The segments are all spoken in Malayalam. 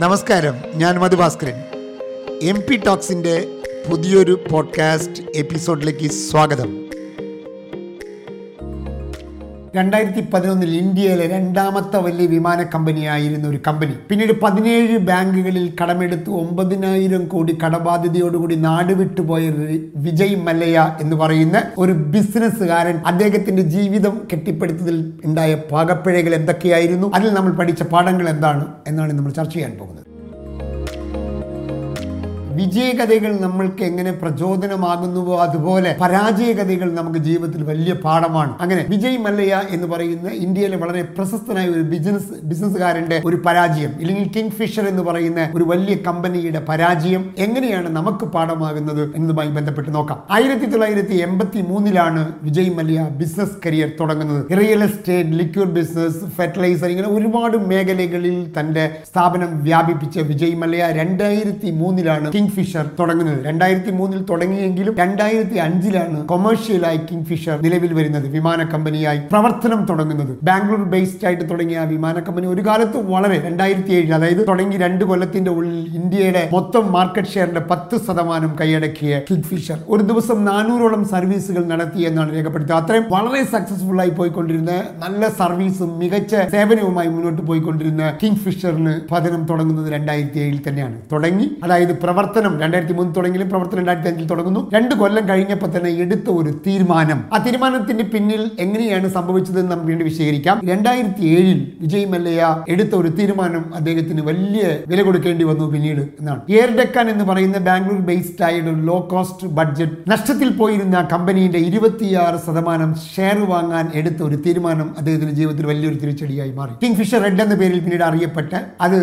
നമസ്കാരം ഞാൻ മധുഭാസ്കരൻ എം പി ടോക്സിന്റെ പുതിയൊരു പോഡ്കാസ്റ്റ് എപ്പിസോഡിലേക്ക് സ്വാഗതം. രണ്ടായിരത്തി പതിനൊന്നിൽ ഇന്ത്യയിലെ രണ്ടാമത്തെ വലിയ വിമാന കമ്പനിയായിരുന്ന ഒരു കമ്പനി. പിന്നീട് പതിനേഴ് ബാങ്കുകളിൽ കടമെടുത്ത് ഒമ്പതിനായിരം കോടി കടബാധ്യതയോടുകൂടി നാട് വിട്ടുപോയ ഒരു വിജയ് മല്ലയ്യ എന്ന് പറയുന്ന ഒരു ബിസിനസ്സുകാരൻ അദ്ദേഹത്തിന്റെ ജീവിതം കെട്ടിപ്പടുത്തതിൽ ഉണ്ടായ പാകപ്പിഴകൾ എന്തൊക്കെയായിരുന്നു? അതിൽ നമ്മൾ പഠിച്ച പാഠങ്ങൾ എന്താണ്? എന്നാണ് നമ്മൾ ചർച്ച ചെയ്യാൻ പോകുന്നത്. വിജയകഥകൾ നമ്മൾക്ക് എങ്ങനെ പ്രചോദനമാകുന്നുവോ അതുപോലെ പരാജയകഥകൾ നമുക്ക് ജീവിതത്തിൽ വലിയ പാഠമാണ്. അങ്ങനെ വിജയ് മല്ലയ്യ എന്ന് പറയുന്ന ഇന്ത്യയിലെ വളരെ പ്രശസ്തനായ ഒരു ബിസിനസ് ബിസിനസ്സുകാരന്റെ ഒരു പരാജയം ഇല്ലെങ്കിൽ കിങ് ഫിഷർ എന്ന് പറയുന്ന ഒരു വലിയ കമ്പനിയുടെ പരാജയം എങ്ങനെയാണ് നമുക്ക് പാഠമാകുന്നത് എന്നതുമായി ബന്ധപ്പെട്ട് നോക്കാം. ആയിരത്തി തൊള്ളായിരത്തി എൺപത്തി മൂന്നിലാണ് വിജയ് മല്യ ബിസിനസ് കരിയർ തുടങ്ങുന്നത്. Real estate liquid business fertiliser ഇങ്ങനെ ഒരുപാട് മേഖലകളിൽ തന്റെ സ്ഥാപനം വ്യാപിപ്പിച്ച വിജയ് മല്യ രണ്ടായിരത്തി മൂന്നിലാണ് കിങ് ഫിഷർ തുടങ്ങുന്നത്. രണ്ടായിരത്തി മൂന്നിൽ തുടങ്ങിയെങ്കിലും രണ്ടായിരത്തി അഞ്ചിലാണ് കൊമേഴ്ഷ്യലായി കിങ് ഫിഷർ നിലവിൽ വരുന്നത്. വിമാന കമ്പനിയായി പ്രവർത്തനം തുടങ്ങുന്നത്. ബാംഗ്ലൂർ ബേസ്ഡ് ആയിട്ട് തുടങ്ങിയ വിമാന കമ്പനി ഒരു കാലത്ത് വളരെ രണ്ടായിരത്തി ഏഴിൽ അതായത് തുടങ്ങി രണ്ട് കൊല്ലത്തിന്റെ ഉള്ളിൽ ഇന്ത്യയുടെ മൊത്തം മാർക്കറ്റ് ഷെയറിന്റെ പത്ത് ശതമാനം കൈയടക്കിയ കിങ് ഫിഷർ ഒരു ദിവസം നാനൂറോളം സർവീസുകൾ നടത്തി എന്നാണ് രേഖപ്പെടുത്തുക. അത്രയും വളരെ സക്സസ്ഫുൾ ആയി പോയിക്കൊണ്ടിരുന്ന നല്ല സർവീസും മികച്ച സേവനവുമായി മുന്നോട്ട് പോയിക്കൊണ്ടിരുന്ന കിങ് ഫിഷറിന് പതനം തുടങ്ങുന്നത് രണ്ടായിരത്തി ഏഴിൽ തന്നെയാണ്. തുടങ്ങി അതായത് പ്രവർത്തനം രണ്ടായിരത്തി മൂന്ന് തുടങ്ങിയും പ്രവർത്തനം രണ്ടായിരത്തി അഞ്ചിൽ തുടങ്ങുന്നു. രണ്ട് കൊല്ലം കഴിഞ്ഞപ്പോൾ തന്നെ എടുത്ത ഒരു തീരുമാനം. ആ തീരുമാനത്തിന്റെ പിന്നിൽ എങ്ങനെയാണ് സംഭവിച്ചതെന്ന് നമുക്ക് വീണ്ടും വിശദീകരിക്കാം. രണ്ടായിരത്തി ഏഴിൽ വിജയ് മല്ലയ്യ എടുത്ത ഒരു തീരുമാനം അദ്ദേഹത്തിന് വലിയ വില കൊടുക്കേണ്ടി വന്നു പിന്നീട് എന്നാണ്. എയർ ഡെക്കാൻ എന്ന് പറയുന്ന ബാംഗ്ലൂർ ബേസ്ഡ് ആയ ഒരു ലോ കോസ്റ്റ് ബഡ്ജറ്റ് നഷ്ടത്തിൽ പോയിരുന്ന കമ്പനിയുടെ ഇരുപത്തിയാറ് ശതമാനം ഷെയർ വാങ്ങാൻ എടുത്ത ഒരു തീരുമാനം അദ്ദേഹത്തിന്റെ ജീവിതത്തിൽ വലിയൊരു തിരിച്ചടിയായി മാറി. കിങ് ഫിഷർ റെഡ് എന്ന പേരിൽ പിന്നീട് അറിയപ്പെട്ട് അത്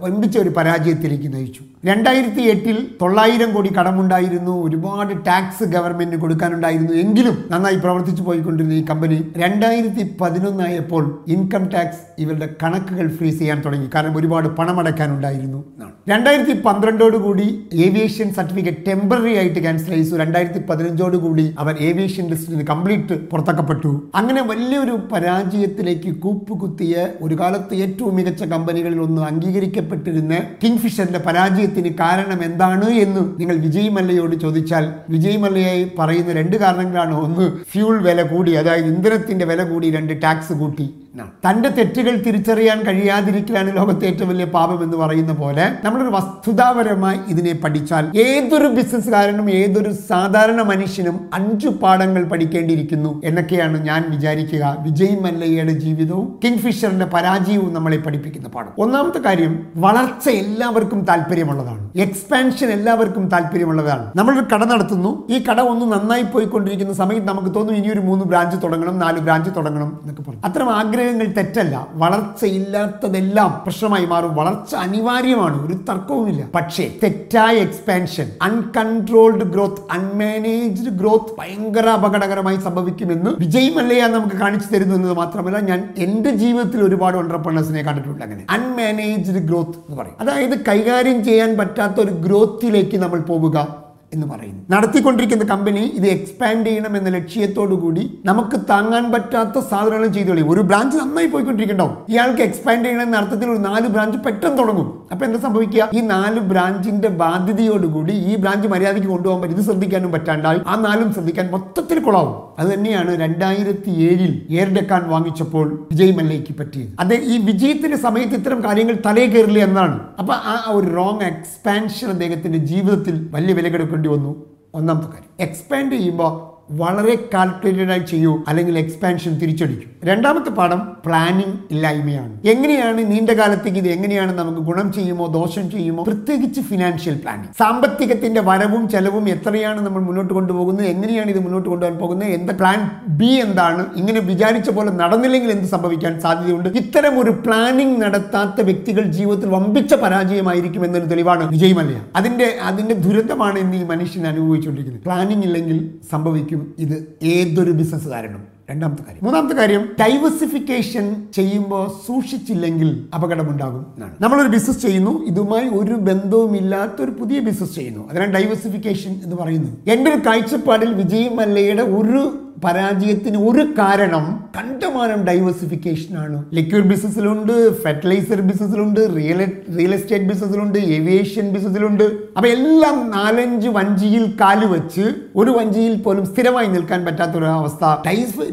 ഒൻപിച്ച ഒരു പരാജയത്തിലേക്ക് നയിച്ചു. രണ്ടായിരത്തി എട്ടിൽ തൊള്ളായിരം കോടി കടമുണ്ടായിരുന്നു ഒരുപാട് ടാക്സ് ഗവൺമെന്റിന് കൊടുക്കാനുണ്ടായിരുന്നു. എങ്കിലും നന്നായി പ്രവർത്തിച്ചു പോയിക്കൊണ്ടിരുന്ന ഈ കമ്പനി രണ്ടായിരത്തി പതിനൊന്നായപ്പോൾ ഇൻകം ടാക്സ് ഇവരുടെ കണക്കുകൾ ഫ്രീസ് ചെയ്യാൻ തുടങ്ങി. കാരണം ഒരുപാട് പണമടയ്ക്കാനുണ്ടായിരുന്നു എന്നാണ്. രണ്ടായിരത്തി പന്ത്രണ്ടോട് കൂടി ഏവിയേഷൻ സർട്ടിഫിക്കറ്റ് ടെമ്പററി ആയിട്ട് ക്യാൻസൽ ചെയ്തു. രണ്ടായിരത്തി പതിനഞ്ചോട് കൂടി അവർ ഏവിയേഷൻ ലിസ്റ്റിൽ നിന്ന് കംപ്ലീറ്റ് പുറത്താക്കപ്പെട്ടു. അങ്ങനെ വലിയൊരു പരാജയത്തിലേക്ക് കൂപ്പുകുത്തിയ ഒരു കാലത്ത് ഏറ്റവും മികച്ച കമ്പനികളിൽ ഒന്ന് അംഗീകരിക്കപ്പെട്ടിരുന്ന കിങ് ഫിഷറിന്റെ പരാജയത്തിന് കാരണം എന്താണ് എന്ന് നിങ്ങൾ വിജയ് മല്ലയോട് ചോദിച്ചാൽ വിജയ് മല്ലയായി പറയുന്ന രണ്ട് കാരണങ്ങളാണ്. ഒന്ന് ഫ്യൂൾ വില കൂടി അതായത് ഇന്ധനത്തിന്റെ വില കൂടി രണ്ട് ടാക്സ് കൂട്ടി. തന്റെ തെറ്റുകൾ തിരിച്ചറിയാൻ കഴിയാതിരിക്കലാണ് ലോകത്തെ ഏറ്റവും വലിയ പാപം എന്ന് പറയുന്ന പോലെ നമ്മളൊരു വസ്തുതാപരമായി ഇതിനെ പഠിച്ചാൽ ഏതൊരു ബിസിനസ്സുകാരനും ഏതൊരു സാധാരണ മനുഷ്യനും അഞ്ചു പാഠങ്ങൾ പഠിക്കേണ്ടിയിരിക്കുന്നു എന്നൊക്കെയാണ് ഞാൻ വിചാരിക്കുക. വിജയ് മല്ലയ്യയുടെ ജീവിതവും കിങ് ഫിഷറിന്റെ പരാജയവും നമ്മളെ പഠിപ്പിക്കുന്ന പാഠം. ഒന്നാമത്തെ കാര്യം വളർച്ച എല്ലാവർക്കും താല്പര്യമുള്ളതാണ്. എക്സ്പാൻഷൻ എല്ലാവർക്കും താല്പര്യമുള്ളതാണ്. നമ്മളൊരു കട നടത്തുന്നു. ഈ കട ഒന്ന് നന്നായി പോയിക്കൊണ്ടിരിക്കുന്ന സമയത്ത് നമുക്ക് തോന്നും ഇനി ഒരു മൂന്ന് ബ്രാഞ്ച് തുടങ്ങണം നാല് ബ്രാഞ്ച് തുടങ്ങണം എന്നൊക്കെ പറഞ്ഞു. അത്തരം ആഗ്രഹങ്ങൾ തെറ്റല്ല. വളർച്ചയില്ലാത്തതെല്ലാം പ്രശ്നമായി മാറും. വളർച്ച അനിവാര്യമാണ്. ഒരു തർക്കവുമില്ല. പക്ഷേ തെറ്റായ expansion uncontrolled growth unmanaged growth ഭയങ്കര അപകടകരമായി സംഭവിക്കുമെന്ന് വിജയ് മല്ലയ്യ നമുക്ക് കാണിച്ചു തരുന്നു എന്നത് മാത്രമല്ല ഞാൻ എന്റെ ജീവിതത്തിൽ ഒരുപാട് ഓണ്ടർപ്രണേഴ്സിനെ കണ്ടിട്ടുണ്ട് അങ്ങനെ. അൺമാനേജ്ഡ് ഗ്രോത്ത് എന്ന് പറയും. അതായത് കൈകാര്യം ചെയ്യാൻ പറ്റാത്ത ഒരു ഗ്രോത്തിലേക്ക് നമ്മൾ പോവുക. എന്ന് പറയുന്നു. നടത്തിക്കൊണ്ടിരിക്കുന്ന കമ്പനി ഇത് എക്സ്പാൻഡ് ചെയ്യണം എന്ന ലക്ഷ്യത്തോടു കൂടി നമുക്ക് താങ്ങാൻ പറ്റാത്ത സാധനങ്ങൾ ചെയ്തു കളയും. ഒരു ബ്രാഞ്ച് നന്നായി പോയിക്കൊണ്ടിരിക്കണ്ടാവും. ഇയാൾക്ക് എക്സ്പാൻഡ് ചെയ്യണം എന്ന അർത്ഥത്തിൽ ഒരു നാല് ബ്രാഞ്ച് പെട്ടെന്ന് തുടങ്ങും. അപ്പൊ എന്താ സംഭവിക്കുക? ഈ നാല് ബ്രാഞ്ചിന്റെ ബാധ്യതയോടുകൂടി ഈ ബ്രാഞ്ച് മര്യാദയ്ക്ക് കൊണ്ടുപോകാൻ പറ്റും. ഇത് ശ്രദ്ധിക്കാനും പറ്റാണ്ടായി. ആ നാലും ശ്രദ്ധിക്കാൻ മൊത്തത്തിൽ കുളാവും. അത് തന്നെയാണ് രണ്ടായിരത്തി ഏഴിൽ എയർ ഡെക്കാൻ വാങ്ങിച്ചപ്പോൾ വിജയ് മല്ലയ്ക്ക് പറ്റിയത്. അത് ഈ വിജയത്തിന്റെ സമയത്ത് ഇത്തരം കാര്യങ്ങൾ തലേ കയറില്ല എന്നാണ്. അപ്പൊ ആ ഒരു റോങ് എക്സ്പാൻഷൻ അദ്ദേഹത്തിന്റെ ജീവിതത്തിൽ വലിയ വില കൊടുക്കേണ്ടി വന്നു. ഒന്നാമത്തെ കാര്യം. എക്സ്പാൻഡ് ചെയ്യുമ്പോൾ വളരെ കാൽക്കുലേറ്റഡ് ആയി ചെയ്യൂ അല്ലെങ്കിൽ എക്സ്പാൻഷൻ തിരിച്ചടിക്കും. രണ്ടാമത്തെ പാഠം പ്ലാനിങ് ഇല്ലായ്മയാണ്. എങ്ങനെയാണ് നീണ്ട കാലത്തേക്ക് ഇത് എങ്ങനെയാണ് നമുക്ക് ഗുണം ചെയ്യുമോ ദോഷം ചെയ്യുമോ? പ്രത്യേകിച്ച് ഫിനാൻഷ്യൽ പ്ലാനിങ് സാമ്പത്തികത്തിന്റെ വരവും ചെലവും എത്രയാണ് നമ്മൾ മുന്നോട്ട് കൊണ്ടുപോകുന്നത് എങ്ങനെയാണ് ഇത് മുന്നോട്ട് കൊണ്ടുപോകാൻ പോകുന്നത് എന്താ പ്ലാൻ ബി എന്താണ് ഇങ്ങനെ വിചാരിച്ച പോലെ നടന്നില്ലെങ്കിൽ എന്ത് സംഭവിക്കാൻ സാധ്യതയുണ്ട്? ഇത്തരം ഒരു പ്ലാനിങ് നടത്താത്ത വ്യക്തികൾ ജീവിതത്തിൽ വമ്പിച്ച പരാജയമായിരിക്കും എന്നൊരു തെളിവാണ് വിജയ് മല്യ. അതിന്റെ അതിന്റെ ദുരന്തമാണ് ഇന്ന് ഈ മനുഷ്യൻ അനുഭവിച്ചുകൊണ്ടിരിക്കുന്നത്. പ്ലാനിങ് ഇല്ലെങ്കിൽ സംഭവിക്കും ഇത് ഏതൊരു ബിസിനസ്സുകാരനും. രണ്ടാമത്തെ കാര്യം. മൂന്നാമത്തെ കാര്യം ഡൈവേഴ്സിഫിക്കേഷൻ ചെയ്യുമ്പോൾ സൂക്ഷിച്ചില്ലെങ്കിൽ അപകടമുണ്ടാകും എന്നാണ്. നമ്മളൊരു ബിസിനസ് ചെയ്യുന്നു ഇതുമായി ഒരു ബന്ധവുമില്ലാത്ത ഒരു പുതിയ ബിസിനസ് ചെയ്യുന്നു. അതിനാണ് ഡൈവേഴ്സിഫിക്കേഷൻ എന്ന് പറയുന്നത്. എന്റെ ഒരു കാഴ്ചപ്പാടിൽ വിജയ് മല്ലയുടെ ഒരു പരാജയത്തിന് ഒരു കാരണം കണ്ടമാനം ഡൈവേഴ്സിഫിക്കേഷൻ ആണ്. ലിക്വിഡ് ബിസിനസ്സിലുണ്ട് ഫെർട്ടിലൈസർ ബിസിനസ്സിലുണ്ട് റിയൽ റിയൽ എസ്റ്റേറ്റ് ബിസിനസ്സിലുണ്ട് ഏവിയേഷൻ ബിസിനസ്സിലുണ്ട് അപ്പൊ എല്ലാം നാലഞ്ച് വഞ്ചിയിൽ കാൽ വെച്ച് ഒരു വഞ്ചിയിൽ പോലും സ്ഥിരമായി നിൽക്കാൻ പറ്റാത്ത ഒരു അവസ്ഥ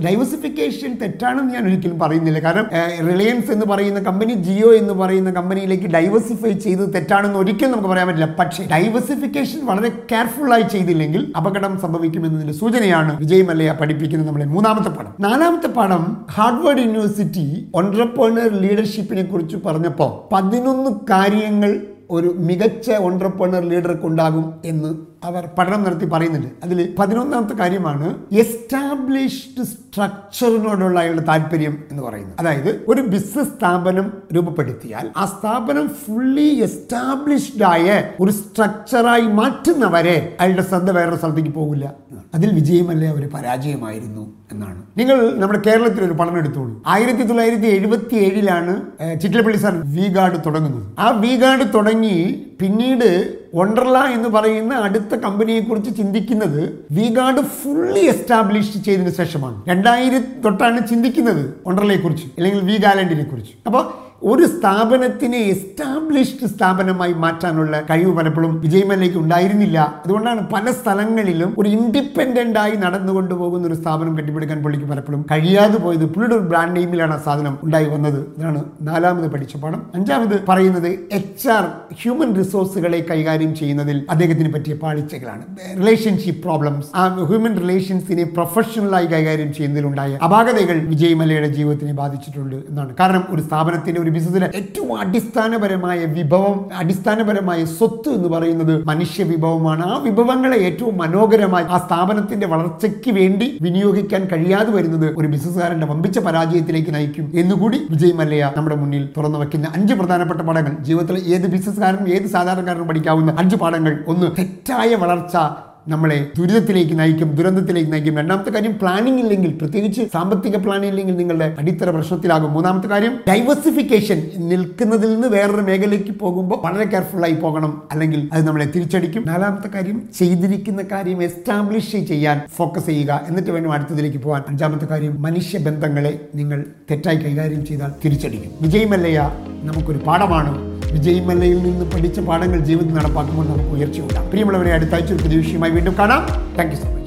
ഡൈവേഴ്സിഫിക്കേഷൻ തെറ്റാണെന്ന് ഞാൻ ഒരിക്കലും പറയുന്നില്ല. കാരണം റിലയൻസ് എന്ന് പറയുന്ന കമ്പനി ജിയോ എന്ന് പറയുന്ന കമ്പനിയിലേക്ക് ഡൈവേഴ്സിഫൈ ചെയ്ത് തെറ്റാണെന്ന് ഒരിക്കലും നമുക്ക് പറയാൻ പറ്റില്ല. പക്ഷേ ഡൈവേഴ്സിഫിക്കേഷൻ വളരെ കെയർഫുള്ളായി ചെയ്തില്ലെങ്കിൽ അപകടം സംഭവിക്കുമെന്നതിന്റെ സൂചനയാണ് വിജയ് മല്ലയ പഠിപ്പിക്കുന്നത് നമ്മളെ മൂന്നാമത്തെ പാഠം. നാലാമത്തെ പാഠം ഹാർഡ്വേർഡ് യൂണിവേഴ്സിറ്റി ഓൺട്രപ്രണർ ലീഡർഷിപ്പിനെ കുറിച്ച് പറഞ്ഞപ്പോൾ പതിനൊന്ന് കാര്യങ്ങൾ ഒരു മികച്ച ഓൺട്രപ്രണർ ലീഡർക്ക് ഉണ്ടാകും എന്ന് അവർ പഠനം നടത്തി പറയുന്നുണ്ട്. അതിൽ പതിനൊന്നാമത്തെ കാര്യമാണ് എസ്റ്റാബ്ലിഷ്ഡ് സ്ട്രക്ചറിനോടുള്ള അയാളുടെ താല്പര്യം എന്ന് പറയുന്നത്. അതായത് ഒരു ബിസിനസ് സ്ഥാപനം രൂപപ്പെടുത്തിയാൽ ആ സ്ഥാപനം ഫുള്ളി എസ്റ്റാബ്ലിഷ്ഡ് ആയ ഒരു സ്ട്രക്ചറായി മാറ്റുന്നവരെ അയാളുടെ ശ്രദ്ധ വേറൊരു സ്ഥലത്തേക്ക് പോകില്ല അതിൽ വിജയമല്ലേ ഒരു പരാജയമായിരുന്നു എന്നാണ്. നിങ്ങൾ നമ്മുടെ കേരളത്തിൽ ഒരു പഠനം എടുത്തോളൂ. ആയിരത്തി തൊള്ളായിരത്തി എഴുപത്തി ഏഴിലാണ് ചിറ്റിലപ്പള്ളി സാർ വി ഗാർഡ് തുടങ്ങുന്നത്. ആ വി ഗാർഡ് തുടങ്ങി പിന്നീട് വണ്ടർല എന്ന് പറയുന്ന അടുത്ത കമ്പനിയെക്കുറിച്ച് ചിന്തിക്കുന്നത് വി ഗാർഡ് ഫുള്ളി എസ്റ്റാബ്ലിഷ് ചെയ്തതിനു ശേഷമാണ്. രണ്ടായിരം തൊട്ടാണ് ചിന്തിക്കുന്നത് വണ്ടർലയെ കുറിച്ച് അല്ലെങ്കിൽ വി ഗാലൻഡിനെ കുറിച്ച്. അപ്പോൾ ഒരു സ്ഥാപനത്തിനെ എസ്റ്റാബ്ലിഷ്ഡ് സ്ഥാപനമായി മാറ്റാനുള്ള കഴിവ് പലപ്പോഴും വിജയമല്ലേക്ക് ഉണ്ടായിരുന്നില്ല. അതുകൊണ്ടാണ് പല സ്ഥലങ്ങളിലും ഒരു ഇൻഡിപെൻഡന്റ് ആയി നടന്നുകൊണ്ട് പോകുന്ന ഒരു സ്ഥാപനം കെട്ടിപ്പിടിക്കാൻ പുള്ളിക്ക് പലപ്പോഴും കഴിയാതെ പോയത്. പുള്ളിയുടെ ഒരു ബ്രാൻഡ് നെയിമിലാണ് ആ സാധനം ഉണ്ടായി വന്നത്. ഇതാണ് നാലാമത് പഠിച്ച പാഠം. അഞ്ചാമത് പറയുന്നത് എച്ച് ആർ ഹ്യൂമൻ റിസോഴ്സുകളെ കൈകാര്യം ചെയ്യുന്നതിൽ അദ്ദേഹത്തിന് പറ്റിയ പാളിച്ചകളാണ്. റിലേഷൻഷിപ്പ് പ്രോബ്ലംസ് ആ ഹ്യൂമൻ റിലേഷൻസിനെ പ്രൊഫഷണലായി കൈകാര്യം ചെയ്യുന്നതിലുണ്ടായ അപാകതകൾ വിജയമലയുടെ ജീവിതത്തിനെ ബാധിച്ചിട്ടുണ്ട് എന്നാണ്. കാരണം ഒരു സ്ഥാപനത്തിന്റെ ഒരു ബിസിനസ്സിലെ ഏറ്റവും അടിസ്ഥാനപരമായ വിഭവം അടിസ്ഥാനപരമായ സ്വത്ത് എന്ന് പറയുന്നത് മനുഷ്യ വിഭവമാണ്. ആ വിഭവങ്ങളെ ഏറ്റവും മനോഹരമായി ആ സ്ഥാപനത്തിന്റെ വളർച്ചയ്ക്ക് വേണ്ടി വിനിയോഗിക്കാൻ കഴിയാതെ വരുന്നത് ഒരു ബിസിനസ്സുകാരന്റെ വമ്പിച്ച പരാജയത്തിലേക്ക് നയിക്കും. എന്നുകൂടി വിജയ് മല്ലയ നമ്മുടെ മുന്നിൽ തുറന്നു വയ്ക്കുന്ന അഞ്ച് പ്രധാനപ്പെട്ട പാഠങ്ങൾ. ജീവിതത്തിൽ ഏത് ബിസിനസ്സുകാരനും ഏത് സാധാരണക്കാരനും പഠിക്കാവുന്ന അഞ്ച് പാഠങ്ങൾ. ഒന്ന് തെറ്റായ വളർച്ച നമ്മളെ ദുരിതത്തിലേക്ക് നയിക്കും ദുരന്തത്തിലേക്ക് നയിക്കും. രണ്ടാമത്തെ കാര്യം പ്ലാനിംഗ് ഇല്ലെങ്കിൽ പ്രത്യേകിച്ച് സാമ്പത്തിക പ്ലാനിംഗ് ഇല്ലെങ്കിൽ നിങ്ങളുടെ അടിത്തറ പ്രശ്നത്തിലാകും. മൂന്നാമത്തെ കാര്യം ഡൈവേഴ്സിഫിക്കേഷൻ നിൽക്കുന്നതിൽ നിന്ന് വേറൊരു മേഖലയ്ക്ക് പോകുമ്പോൾ വളരെ കെയർഫുൾ ആയി പോകണം അല്ലെങ്കിൽ അത് നമ്മളെ തിരിച്ചടിക്കും. നാലാമത്തെ കാര്യം ചെയ്തിരിക്കുന്ന കാര്യം എസ്റ്റാബ്ലിഷ് ചെയ്യാൻ ഫോക്കസ് ചെയ്യുക. എന്നിട്ട് വേണം അടുത്തതിലേക്ക് പോകാൻ. അഞ്ചാമത്തെ കാര്യം മനുഷ്യ ബന്ധങ്ങളെ നിങ്ങൾ തെറ്റായി കൈകാര്യം ചെയ്താൽ തിരിച്ചടിക്കും. വിജയമല്ലയ നമുക്കൊരു പാഠമാണ്. വിജയ് മല്ലയിൽ നിന്ന് പഠിച്ച പാഠങ്ങൾ ജീവിതത്തിൽ നടപ്പാക്കുമ്പോൾ നമുക്ക് ഉയർച്ചയുണ്ടാകും പ്രിയമുള്ളവരെ അടുത്ത ആഴ്ച ഒരു പുതിയ വീണ്ടും കാണാം. Thank so much